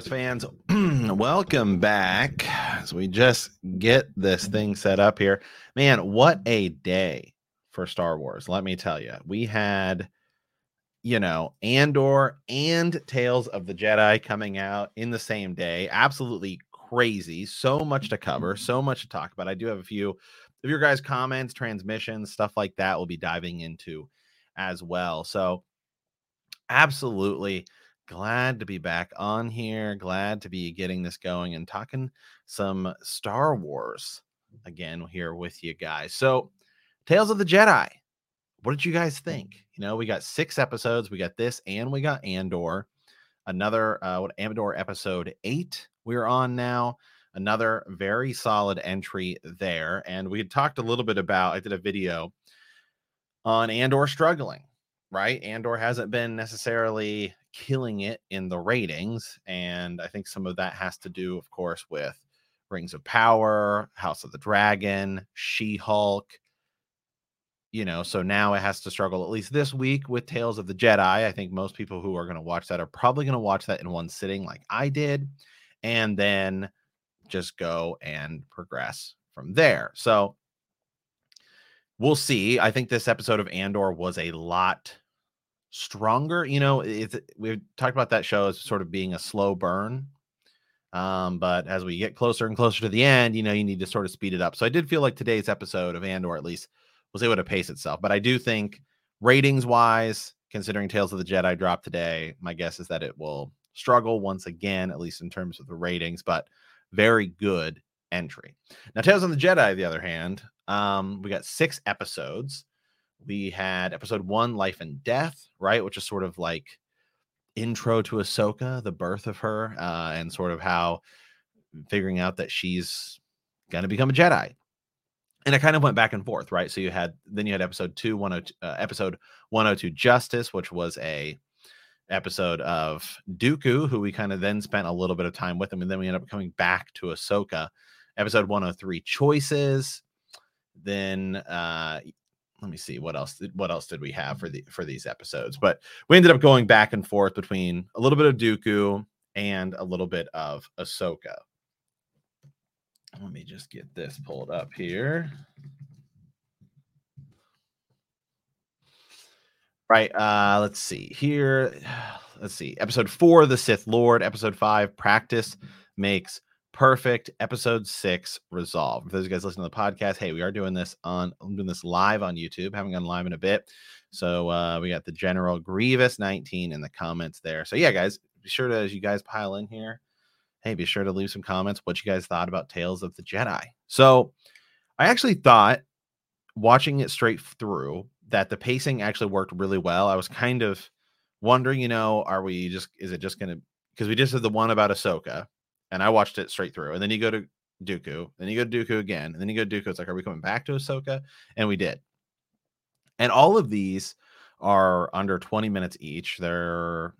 Wars fans. Welcome back. As we just get this thing set up here. Man, what a day for Star Wars. Let me tell you. We had, you know, Andor and Tales of the Jedi coming out in the same day. Absolutely crazy. So much to cover, so much to talk about. I do have a few of your guys' comments, transmissions, stuff like that we'll be diving into as well. So, absolutely glad to be back on here. Glad to be getting this going and talking some Star Wars again here with you guys. So, Tales of the Jedi. What did you guys think? You know, we got six episodes. We got this, and we got Andor. Another uh, what Andor episode eight. We're on now. Another very solid entry there. And we had talked a little bit about. I did a video on Andor struggling right? Andor hasn't been necessarily killing it in the ratings. And I think some of that has to do, of course, with Rings of Power, House of the Dragon, She Hulk. You know, so now it has to struggle at least this week with Tales of the Jedi. I think most people who are going to watch that are probably going to watch that in one sitting, like I did, and then just go and progress from there. So we'll see. I think this episode of Andor was a lot stronger. You know, we've talked about that show as sort of being a slow burn. Um, but as we get closer and closer to the end, you know, you need to sort of speed it up. So I did feel like today's episode of Andor at least was able to pace itself. But I do think ratings wise, considering Tales of the Jedi dropped today, my guess is that it will struggle once again, at least in terms of the ratings, but very good entry. Now, Tales of the Jedi, the other hand, um, we got six episodes we had episode one, Life and Death, right? Which is sort of like intro to Ahsoka, the birth of her, uh, and sort of how figuring out that she's going to become a Jedi. And it kind of went back and forth, right? So you had then you had episode two, 102, uh, episode 102 Justice, which was a episode of Dooku, who we kind of then spent a little bit of time with him, and then we ended up coming back to Ahsoka. Episode 103 Choices. Then uh let me see what else what else did we have for the for these episodes but we ended up going back and forth between a little bit of Dooku and a little bit of Ahsoka. Let me just get this pulled up here. Right, uh let's see here. Let's see. Episode 4 The Sith Lord, episode 5 Practice makes perfect episode six resolved. For those guys listening to the podcast hey we are doing this on i'm doing this live on youtube. Haven't gone live in a bit. So uh we got the general grievous 19 in the comments there. So yeah guys be sure to as you guys pile in here hey be sure to leave some comments what you guys thought about tales of the jedi. So i actually thought watching it straight through that the pacing actually worked really well. I was kind of wondering you know are we just is it just gonna because we just did the one about ahsoka and I watched it straight through. And then you go to Dooku, then you go to Dooku again, and then you go to Dooku. It's like, are we coming back to Ahsoka? And we did. And all of these are under 20 minutes each. They're,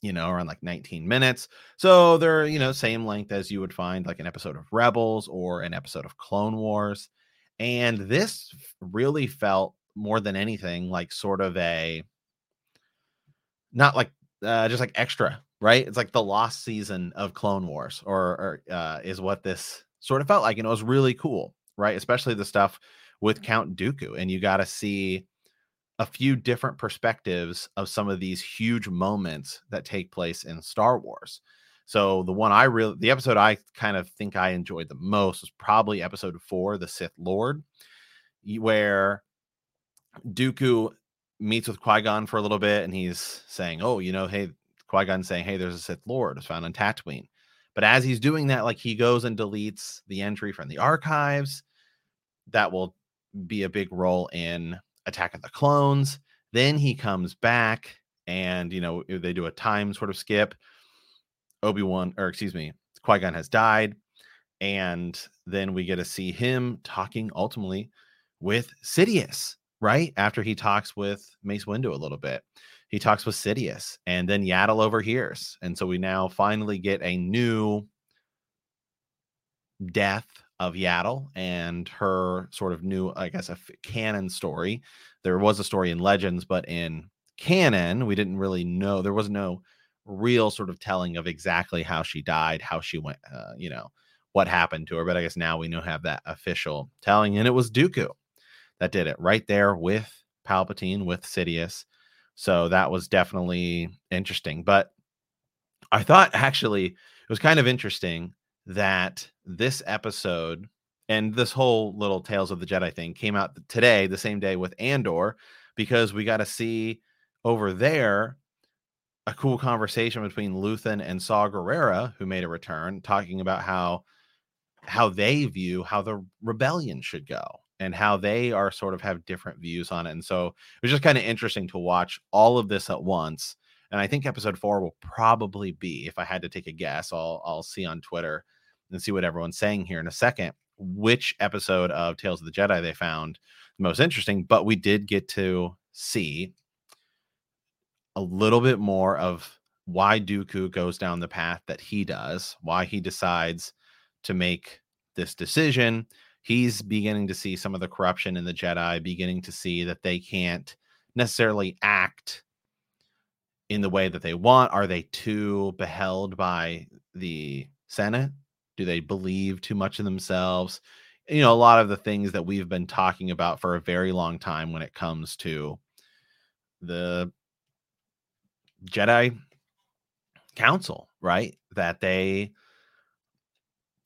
you know, around like 19 minutes. So they're, you know, same length as you would find like an episode of Rebels or an episode of Clone Wars. And this really felt more than anything like sort of a not like uh, just like extra right? It's like the lost season of Clone Wars, or, or uh, is what this sort of felt like. And it was really cool, right? Especially the stuff with Count Dooku. And you got to see a few different perspectives of some of these huge moments that take place in Star Wars. So the one I really, the episode I kind of think I enjoyed the most was probably episode four, the Sith Lord, where Dooku meets with Qui Gon for a little bit, and he's saying, "Oh, you know, hey, Qui Gon saying, hey, there's a Sith Lord was found on Tatooine." But as he's doing that, like he goes and deletes the entry from the archives. That will be a big role in Attack of the Clones. Then he comes back, and you know they do a time sort of skip. Obi Wan, or excuse me, Qui Gon has died, and then we get to see him talking ultimately with Sidious right after he talks with Mace Windu a little bit. He talks with Sidious, and then Yaddle overhears, and so we now finally get a new death of Yaddle and her sort of new, I guess, a canon story. There was a story in Legends, but in canon, we didn't really know. There was no real sort of telling of exactly how she died, how she went, uh, you know, what happened to her. But I guess now we know have that official telling, and it was Dooku that did it right there with Palpatine, with Sidious. So that was definitely interesting. But I thought actually it was kind of interesting that this episode and this whole little Tales of the Jedi thing came out today, the same day with Andor, because we got to see over there a cool conversation between Luthen and Saw Gerrera, who made a return, talking about how how they view how the rebellion should go and how they are sort of have different views on it. And so it was just kind of interesting to watch all of this at once. And I think episode four will probably be, if I had to take a guess, I'll I'll see on Twitter and see what everyone's saying here in a second, which episode of Tales of the Jedi they found most interesting. But we did get to see a little bit more of why Dooku goes down the path that he does, why he decides to make this decision, he's beginning to see some of the corruption in the Jedi, beginning to see that they can't necessarily act in the way that they want. Are they too beheld by the Senate? Do they believe too much in themselves? You know, a lot of the things that we've been talking about for a very long time when it comes to the Jedi Council, right? That they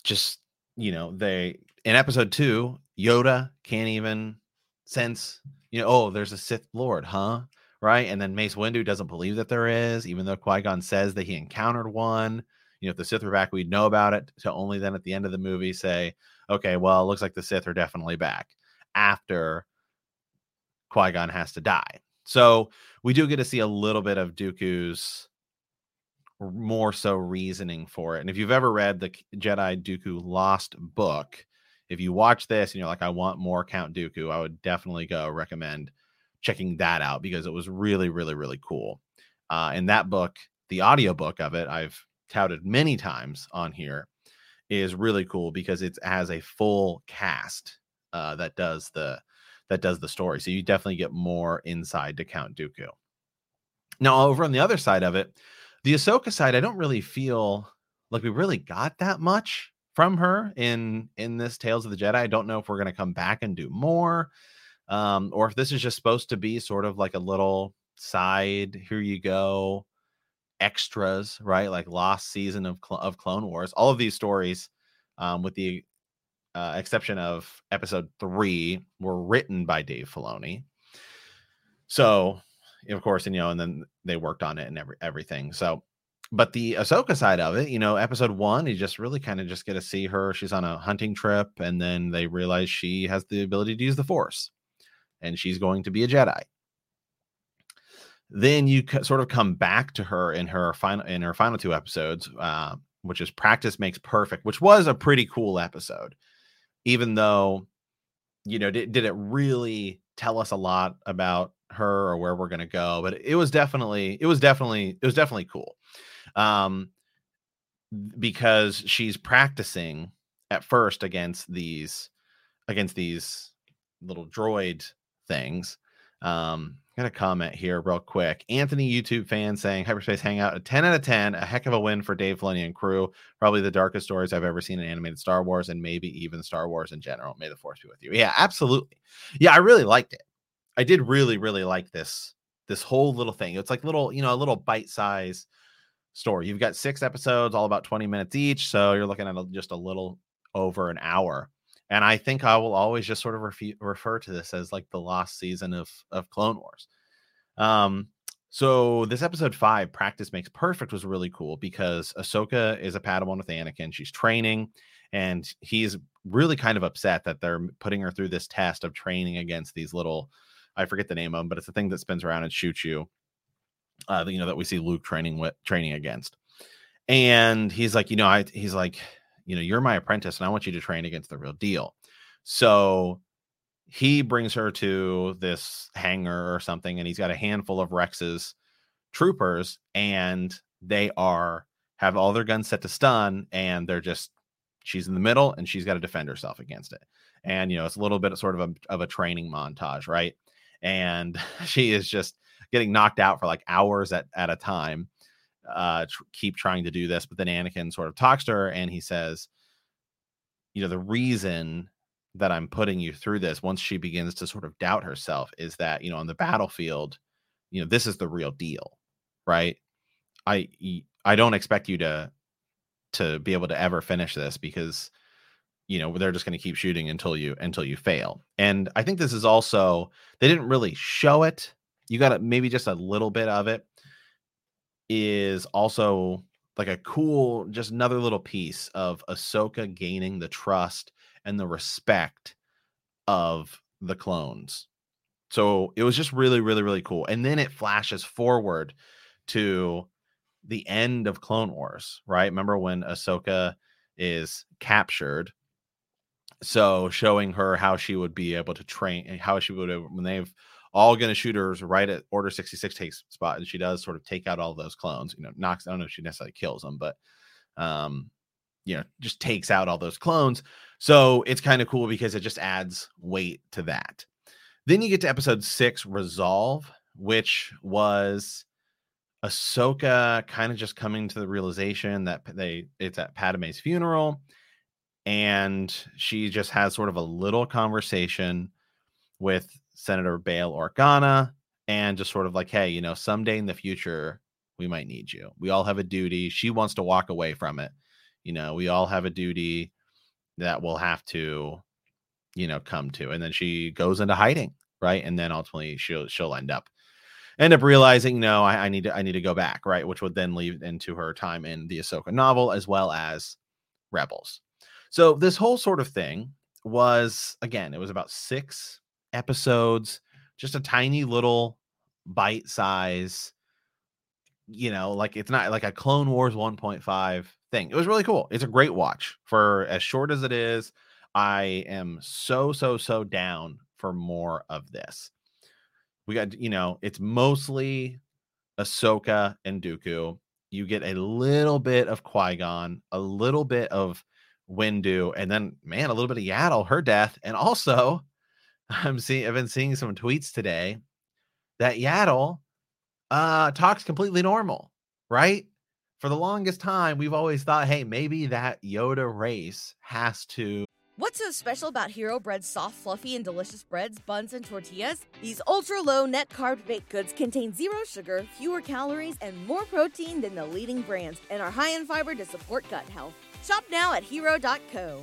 just, you know, they in episode two, Yoda can't even sense, you know, oh, there's a Sith Lord, huh? Right. And then Mace Windu doesn't believe that there is, even though Qui Gon says that he encountered one. You know, if the Sith were back, we'd know about it. To only then at the end of the movie say, okay, well, it looks like the Sith are definitely back after Qui Gon has to die. So we do get to see a little bit of Dooku's more so reasoning for it. And if you've ever read the Jedi Dooku Lost book, if you watch this and you're like, I want more Count Dooku, I would definitely go recommend checking that out because it was really, really, really cool. Uh, and that book, the audiobook of it, I've touted many times on here, is really cool because it has a full cast uh, that does the that does the story. So you definitely get more inside to Count Dooku. Now, over on the other side of it, the Ahsoka side, I don't really feel like we really got that much from her in in this Tales of the Jedi. I don't know if we're going to come back and do more, um, or if this is just supposed to be sort of like a little side. Here you go, extras, right? Like lost season of of Clone Wars. All of these stories, um, with the uh, exception of Episode Three, were written by Dave Filoni. So, of course, and you know, and then they worked on it and every everything. So but the Ahsoka side of it, you know, episode one, you just really kind of just get to see her. She's on a hunting trip, and then they realize she has the ability to use the Force, and she's going to be a Jedi. Then you sort of come back to her in her final in her final two episodes, uh, which is practice makes perfect, which was a pretty cool episode, even though, you know, did, did it really tell us a lot about her or where we're going to go? But it was definitely, it was definitely, it was definitely cool um, because she's practicing at first against these against these little droid things Um, got a comment here real quick. Anthony, YouTube fan, saying Hyperspace Hangout, a 10 out of 10, a heck of a win for Dave Filoni and crew. Probably the darkest stories I've ever seen in animated Star Wars and maybe even Star Wars in general. May the force be with you. Yeah, absolutely. Yeah, I really liked it. I did really, really like this this whole little thing. It's like little, you know, a little bite size story. You've got six episodes, all about 20 minutes each. So you're looking at just a little over an hour. And I think I will always just sort of refer, refer to this as like the lost season of of Clone Wars. Um, so this episode five, practice makes perfect, was really cool because Ahsoka is a Padawan with Anakin. She's training, and he's really kind of upset that they're putting her through this test of training against these little, I forget the name of them, but it's a thing that spins around and shoots you. Uh, you know that we see Luke training with training against, and he's like, you know, I he's like, you know, you're my apprentice, and I want you to train against the real deal. So he brings her to this hangar or something, and he's got a handful of Rex's troopers, and they are have all their guns set to stun, and they're just she's in the middle, and she's got to defend herself against it. And you know, it's a little bit of sort of a of a training montage, right? And she is just getting knocked out for like hours at, at a time. Uh, tr- keep trying to do this, but then Anakin sort of talks to her, and he says, "You know, the reason that I'm putting you through this once she begins to sort of doubt herself is that, you know, on the battlefield, you know, this is the real deal, right? I I don't expect you to to be able to ever finish this because you know they're just going to keep shooting until you until you fail and i think this is also they didn't really show it you got maybe just a little bit of it is also like a cool just another little piece of ahsoka gaining the trust and the respect of the clones. So it was just really, really, really cool. And then it flashes forward to the end of Clone Wars, right? Remember when Ahsoka is captured? So showing her how she would be able to train, how she would have, when they've all going to shoot her right at Order 66 takes spot, and she does sort of take out all those clones. You know, knocks. I don't know if she necessarily kills them, but um, you know, just takes out all those clones. So it's kind of cool because it just adds weight to that. Then you get to episode six, Resolve, which was Ahsoka kind of just coming to the realization that they it's at Padme's funeral, and she just has sort of a little conversation with Senator Bail Organa, and just sort of like, hey, you know, someday in the future we might need you. We all have a duty. She wants to walk away from it. You know, we all have a duty that we'll have to, you know, come to. And then she goes into hiding, right? And then ultimately she'll she'll end up end up realizing, no, I, I need to I need to go back, right? Which would then lead into her time in the Ahsoka novel as well as Rebels. So this whole sort of thing was again, it was about six episodes, just a tiny little bite size you know, like it's not like a Clone Wars 1.5 thing. It was really cool. It's a great watch for as short as it is. I am so, so, so down for more of this. We got, you know, it's mostly Ahsoka and Dooku. You get a little bit of Qui Gon, a little bit of Windu, and then, man, a little bit of Yaddle, her death. And also, I'm seeing, I've been seeing some tweets today that Yaddle uh talks completely normal, right? For the longest time, we've always thought, hey, maybe that Yoda race has to What's so special about Hero Bread's soft, fluffy, and delicious breads, buns, and tortillas? These ultra low net carb baked goods contain zero sugar, fewer calories, and more protein than the leading brands, and are high in fiber to support gut health. Shop now at hero.co.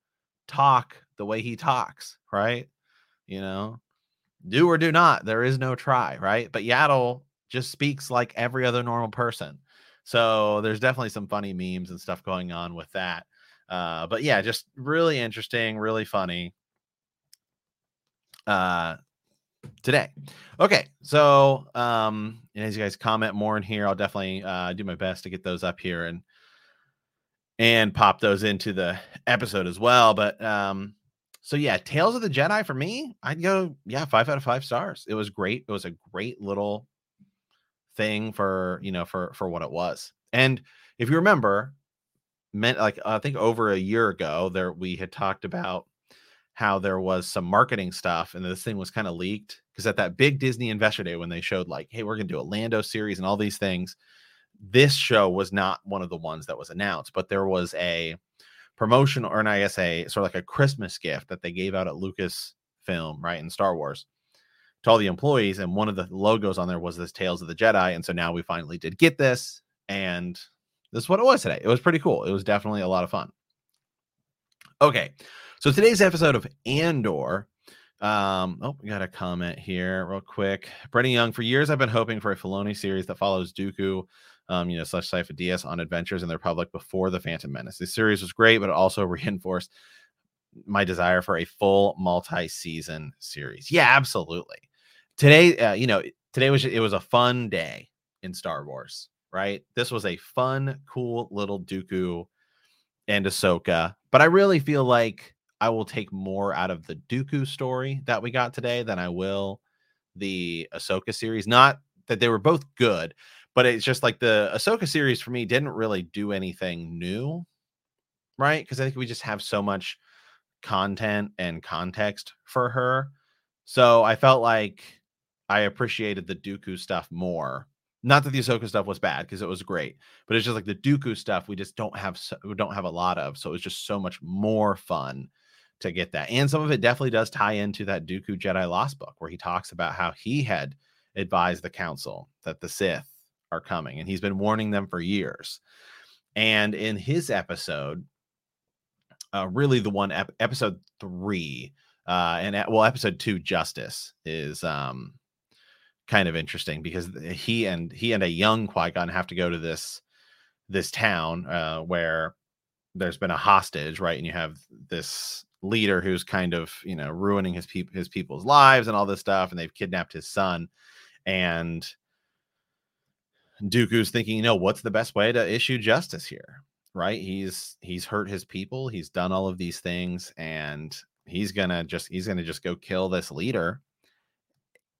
talk the way he talks, right? You know, do or do not. There is no try, right? But Yaddle just speaks like every other normal person. So there's definitely some funny memes and stuff going on with that. Uh, but yeah, just really interesting, really funny. Uh, today. Okay, so um, and as you guys comment more in here, I'll definitely uh, do my best to get those up here and and pop those into the episode as well. But um, so yeah, Tales of the Jedi for me, I'd go, yeah, five out of five stars. It was great. It was a great little thing for you know for for what it was. And if you remember, meant like I think over a year ago, there we had talked about how there was some marketing stuff and this thing was kind of leaked because at that big Disney Investor Day when they showed like, hey, we're gonna do a Lando series and all these things, this show was not one of the ones that was announced, but there was a promotion or an I guess a sort of like a Christmas gift that they gave out at Lucasfilm, right, in Star Wars to all the employees. And one of the logos on there was this Tales of the Jedi. And so now we finally did get this. And this is what it was today. It was pretty cool. It was definitely a lot of fun. Okay. So today's episode of Andor. Um, oh, we got a comment here real quick. Brenny Young, for years I've been hoping for a Filoni series that follows Dooku um, you know, slash Sifo Dyas on Adventures in the Republic before the Phantom Menace. The series was great, but it also reinforced my desire for a full multi-season series. Yeah, absolutely. Today, uh, you know, today was it was a fun day in Star Wars, right? This was a fun, cool little Dooku and Ahsoka, but I really feel like I will take more out of the Dooku story that we got today than I will the Ahsoka series. Not that they were both good, but it's just like the Ahsoka series for me didn't really do anything new, right? Because I think we just have so much content and context for her. So I felt like I appreciated the Dooku stuff more. Not that the Ahsoka stuff was bad because it was great, but it's just like the Dooku stuff we just don't have so, we don't have a lot of. So it was just so much more fun to get that. And some of it definitely does tie into that Dooku Jedi Lost book where he talks about how he had advised the council that the Sith are coming, and he's been warning them for years. And in his episode, uh, really the one ep- episode three, uh, and well, episode two, Justice is um kind of interesting because he and he and a young Qui Gon have to go to this this town uh, where there's been a hostage, right? And you have this leader who's kind of you know ruining his people his people's lives and all this stuff, and they've kidnapped his son, and Dooku's thinking, you know, what's the best way to issue justice here? Right? He's he's hurt his people, he's done all of these things, and he's gonna just he's gonna just go kill this leader.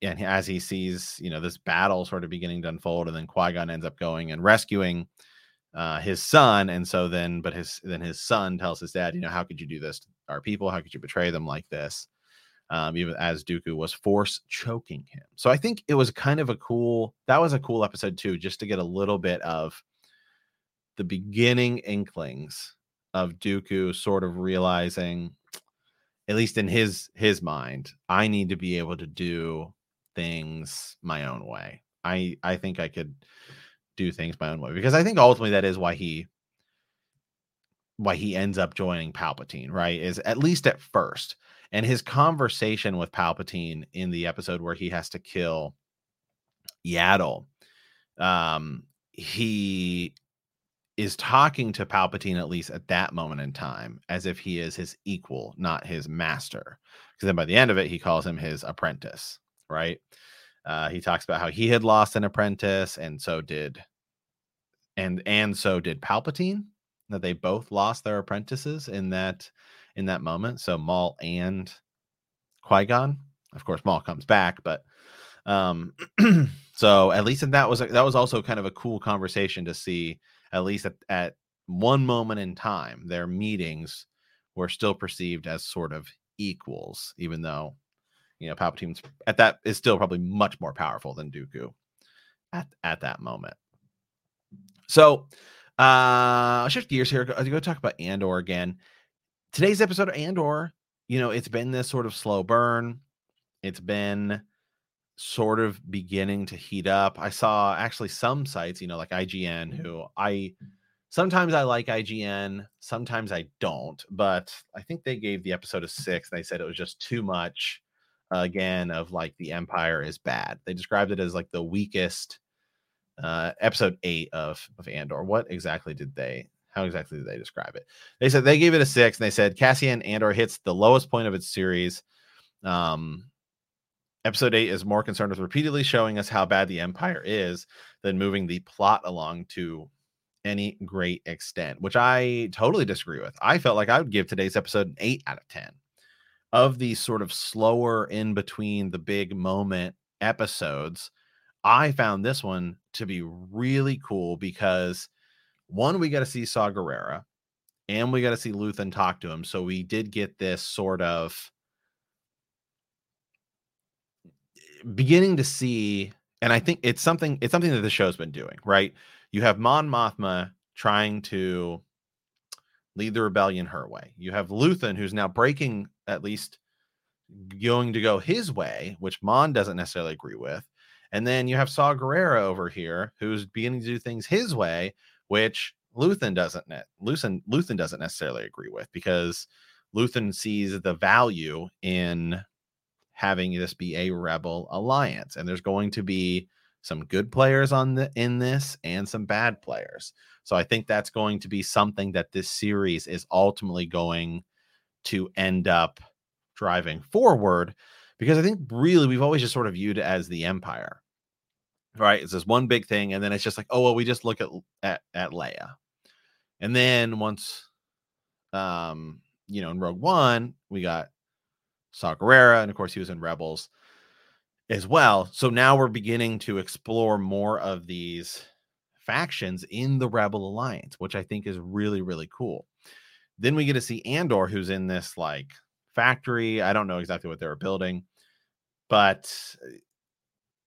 And as he sees, you know, this battle sort of beginning to unfold, and then Qui Gon ends up going and rescuing uh, his son, and so then, but his then his son tells his dad, you know, how could you do this to our people? How could you betray them like this? Um, even as Dooku was force choking him. So I think it was kind of a cool, that was a cool episode too, just to get a little bit of the beginning inklings of Dooku sort of realizing, at least in his his mind, I need to be able to do things my own way. I I think I could do things my own way because I think ultimately that is why he why he ends up joining Palpatine, right? Is at least at first and his conversation with Palpatine in the episode where he has to kill Yaddle, um, he is talking to Palpatine at least at that moment in time as if he is his equal, not his master. Because then by the end of it, he calls him his apprentice, right? Uh, he talks about how he had lost an apprentice, and so did, and and so did Palpatine. That they both lost their apprentices in that in that moment. So Maul and Qui Gon, of course, Maul comes back, but um, so at least that was that was also kind of a cool conversation to see. At least at, at one moment in time, their meetings were still perceived as sort of equals, even though you know Palpatine's at that is still probably much more powerful than Dooku at at that moment. So uh I'll shift gears here. Go, go talk about Andor again. Today's episode of Andor, you know, it's been this sort of slow burn. It's been sort of beginning to heat up. I saw actually some sites, you know, like IGN, who I sometimes I like IGN, sometimes I don't, but I think they gave the episode a six. They said it was just too much uh, again of like the Empire is bad. They described it as like the weakest uh episode eight of of Andor. What exactly did they how exactly did they describe it? They said they gave it a six and they said Cassian Andor hits the lowest point of its series. Um episode eight is more concerned with repeatedly showing us how bad the Empire is than moving the plot along to any great extent, which I totally disagree with. I felt like I would give today's episode an eight out of 10 of these sort of slower in between the big moment episodes. I found this one to be really cool because one, we got to see Saw Gerrera and we got to see Luthen talk to him. So we did get this sort of beginning to see, and I think it's something, it's something that the show's been doing, right? You have Mon Mothma trying to lead the rebellion her way. You have Luthen, who's now breaking, at least going to go his way, which Mon doesn't necessarily agree with. And then you have Saw Gerrera over here, who's beginning to do things his way, which Luthen doesn't net Luthen Luthen doesn't necessarily agree with because Luthen sees the value in having this be a rebel alliance. And there's going to be some good players on the in this and some bad players. So I think that's going to be something that this series is ultimately going to end up driving forward because I think really we've always just sort of viewed it as the empire. Right? It's this one big thing and then it's just like, oh well, we just look at at, at Leia. And then once um you know, in Rogue One, we got Saw Gerrera, and of course he was in Rebels as well. So now we're beginning to explore more of these factions in the Rebel Alliance, which I think is really, really cool. Then we get to see Andor, who's in this like factory. I don't know exactly what they were building, but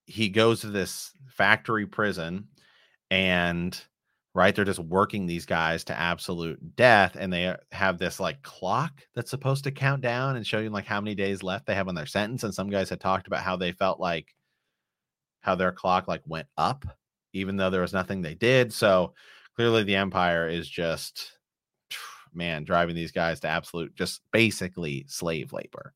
he goes to this factory prison and right? They're just working these guys to absolute death, and they uh, have this like clock that's supposed to count down and show you like how many days left they have on their sentence. And some guys had talked about how they felt like how their clock like went up, even though there was nothing they did. So clearly, the Empire is just man driving these guys to absolute just basically slave labor.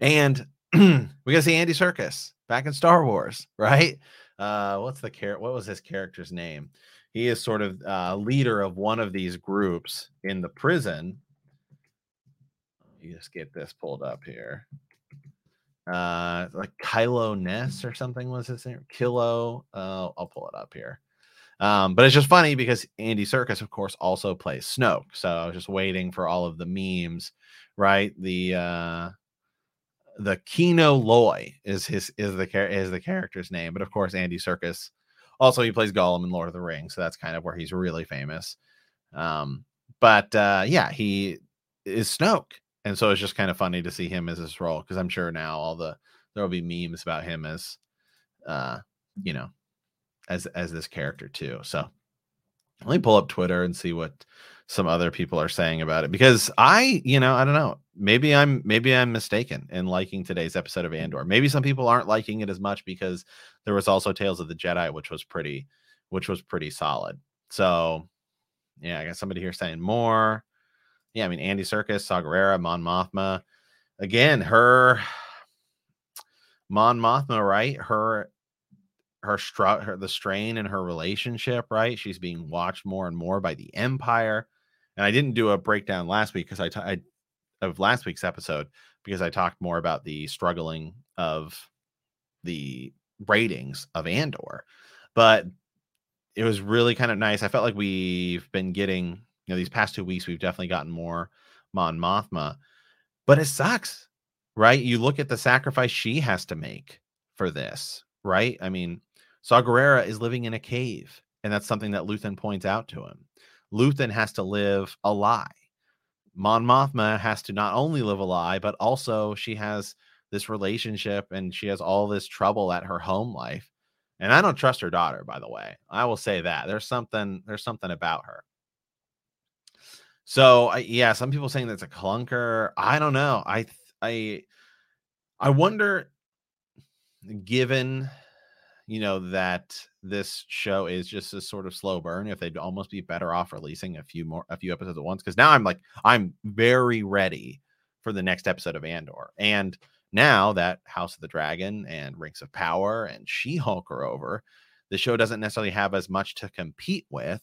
And we gotta see Andy Serkis back in Star Wars, right? Uh, what's the character? What was his character's name? he is sort of uh, leader of one of these groups in the prison. You just get this pulled up here. Uh, like Kylo Ness or something was his name. Kilo. Uh, I'll pull it up here. Um, but it's just funny because Andy Serkis, of course, also plays Snoke. So I was just waiting for all of the memes, right? The uh the Kino Loy is his is the is the character's name, but of course Andy Serkis also, he plays Gollum in Lord of the Rings, so that's kind of where he's really famous. Um, but uh, yeah, he is Snoke, and so it's just kind of funny to see him as this role because I'm sure now all the there will be memes about him as, uh, you know, as as this character too. So let me pull up Twitter and see what some other people are saying about it because I, you know, I don't know. Maybe I'm maybe I'm mistaken in liking today's episode of Andor. Maybe some people aren't liking it as much because there was also Tales of the Jedi, which was pretty, which was pretty solid. So, yeah, I got somebody here saying more. Yeah, I mean Andy Serkis, Saw Gerrera, Mon Mothma. Again, her Mon Mothma, right? Her her, str- her the strain in her relationship, right? She's being watched more and more by the Empire and I didn't do a breakdown last week because I, t- I of last week's episode because I talked more about the struggling of the ratings of Andor, but it was really kind of nice. I felt like we've been getting, you know, these past two weeks, we've definitely gotten more Mon Mothma, but it sucks, right? You look at the sacrifice she has to make for this, right? I mean, Saw Gerrera is living in a cave, and that's something that Luthen points out to him. Luthen has to live a lie. Mon Mothma has to not only live a lie, but also she has this relationship and she has all this trouble at her home life. And I don't trust her daughter, by the way. I will say that there's something there's something about her. So yeah, some people saying that's a clunker. I don't know. I I I wonder, given you know that this show is just a sort of slow burn, if they'd almost be better off releasing a few more a few episodes at once. Because now I'm like I'm very ready for the next episode of Andor, and now that House of the Dragon and Rings of Power and She Hulk are over, the show doesn't necessarily have as much to compete with.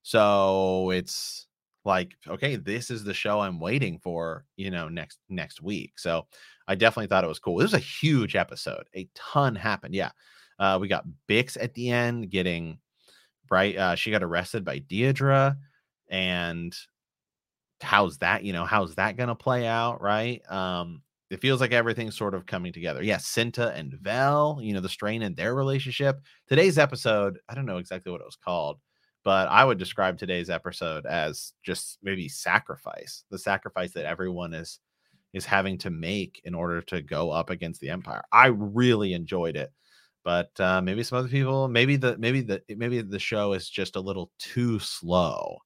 So it's like, okay, this is the show I'm waiting for, you know, next next week. So I definitely thought it was cool. It was a huge episode. A ton happened. Yeah. Uh, we got Bix at the end getting right. Uh, she got arrested by Dedra. And how's that, you know, how's that gonna play out? Right. Um, it feels like everything's sort of coming together. Yeah, Cinta and Vel, you know, the strain in their relationship. Today's episode, I don't know exactly what it was called, but I would describe today's episode as just maybe sacrifice, the sacrifice that everyone is is having to make in order to go up against the empire. I really enjoyed it. But uh, maybe some other people, maybe the maybe the maybe the show is just a little too slow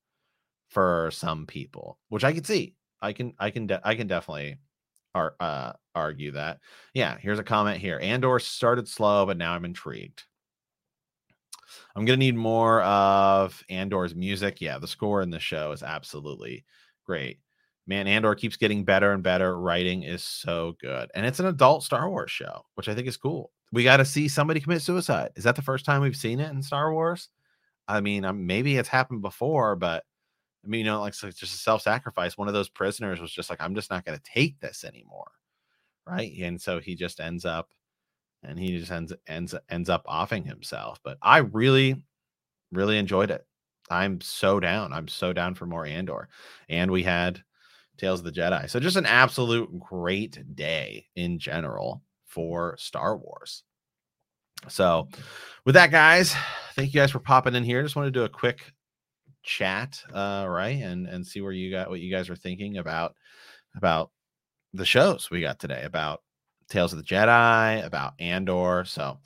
for some people, which I can see. I can I can de- I can definitely ar- uh, argue that. Yeah, here's a comment here. Andor started slow, but now I'm intrigued. I'm gonna need more of Andor's music. Yeah, the score in the show is absolutely great. Man, Andor keeps getting better and better. Writing is so good, and it's an adult Star Wars show, which I think is cool. We got to see somebody commit suicide. Is that the first time we've seen it in Star Wars? I mean, maybe it's happened before, but I mean, you know, like so just a self-sacrifice. One of those prisoners was just like, I'm just not going to take this anymore, right? And so he just ends up, and he just ends ends ends up offing himself. But I really, really enjoyed it. I'm so down. I'm so down for more Andor, and we had Tales of the Jedi. So just an absolute great day in general for Star Wars. So, with that, guys, thank you guys for popping in here. Just want to do a quick chat, uh, right, and and see where you got what you guys are thinking about about the shows we got today about Tales of the Jedi, about Andor. So,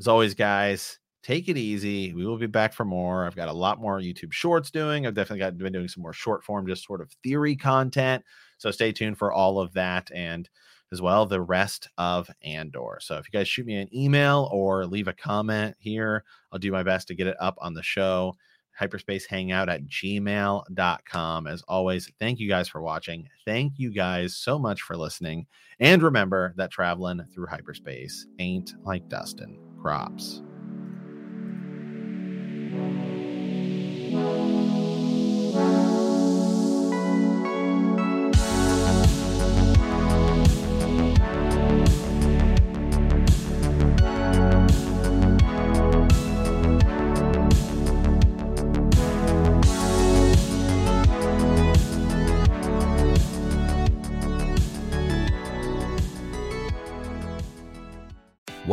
as always, guys, take it easy. We will be back for more. I've got a lot more YouTube Shorts doing. I've definitely got been doing some more short form, just sort of theory content. So stay tuned for all of that and as well the rest of Andor. So if you guys shoot me an email or leave a comment here, I'll do my best to get it up on the show hyperspace hangout at gmail.com. As always, thank you guys for watching. Thank you guys so much for listening. And remember that traveling through hyperspace ain't like dusting crops.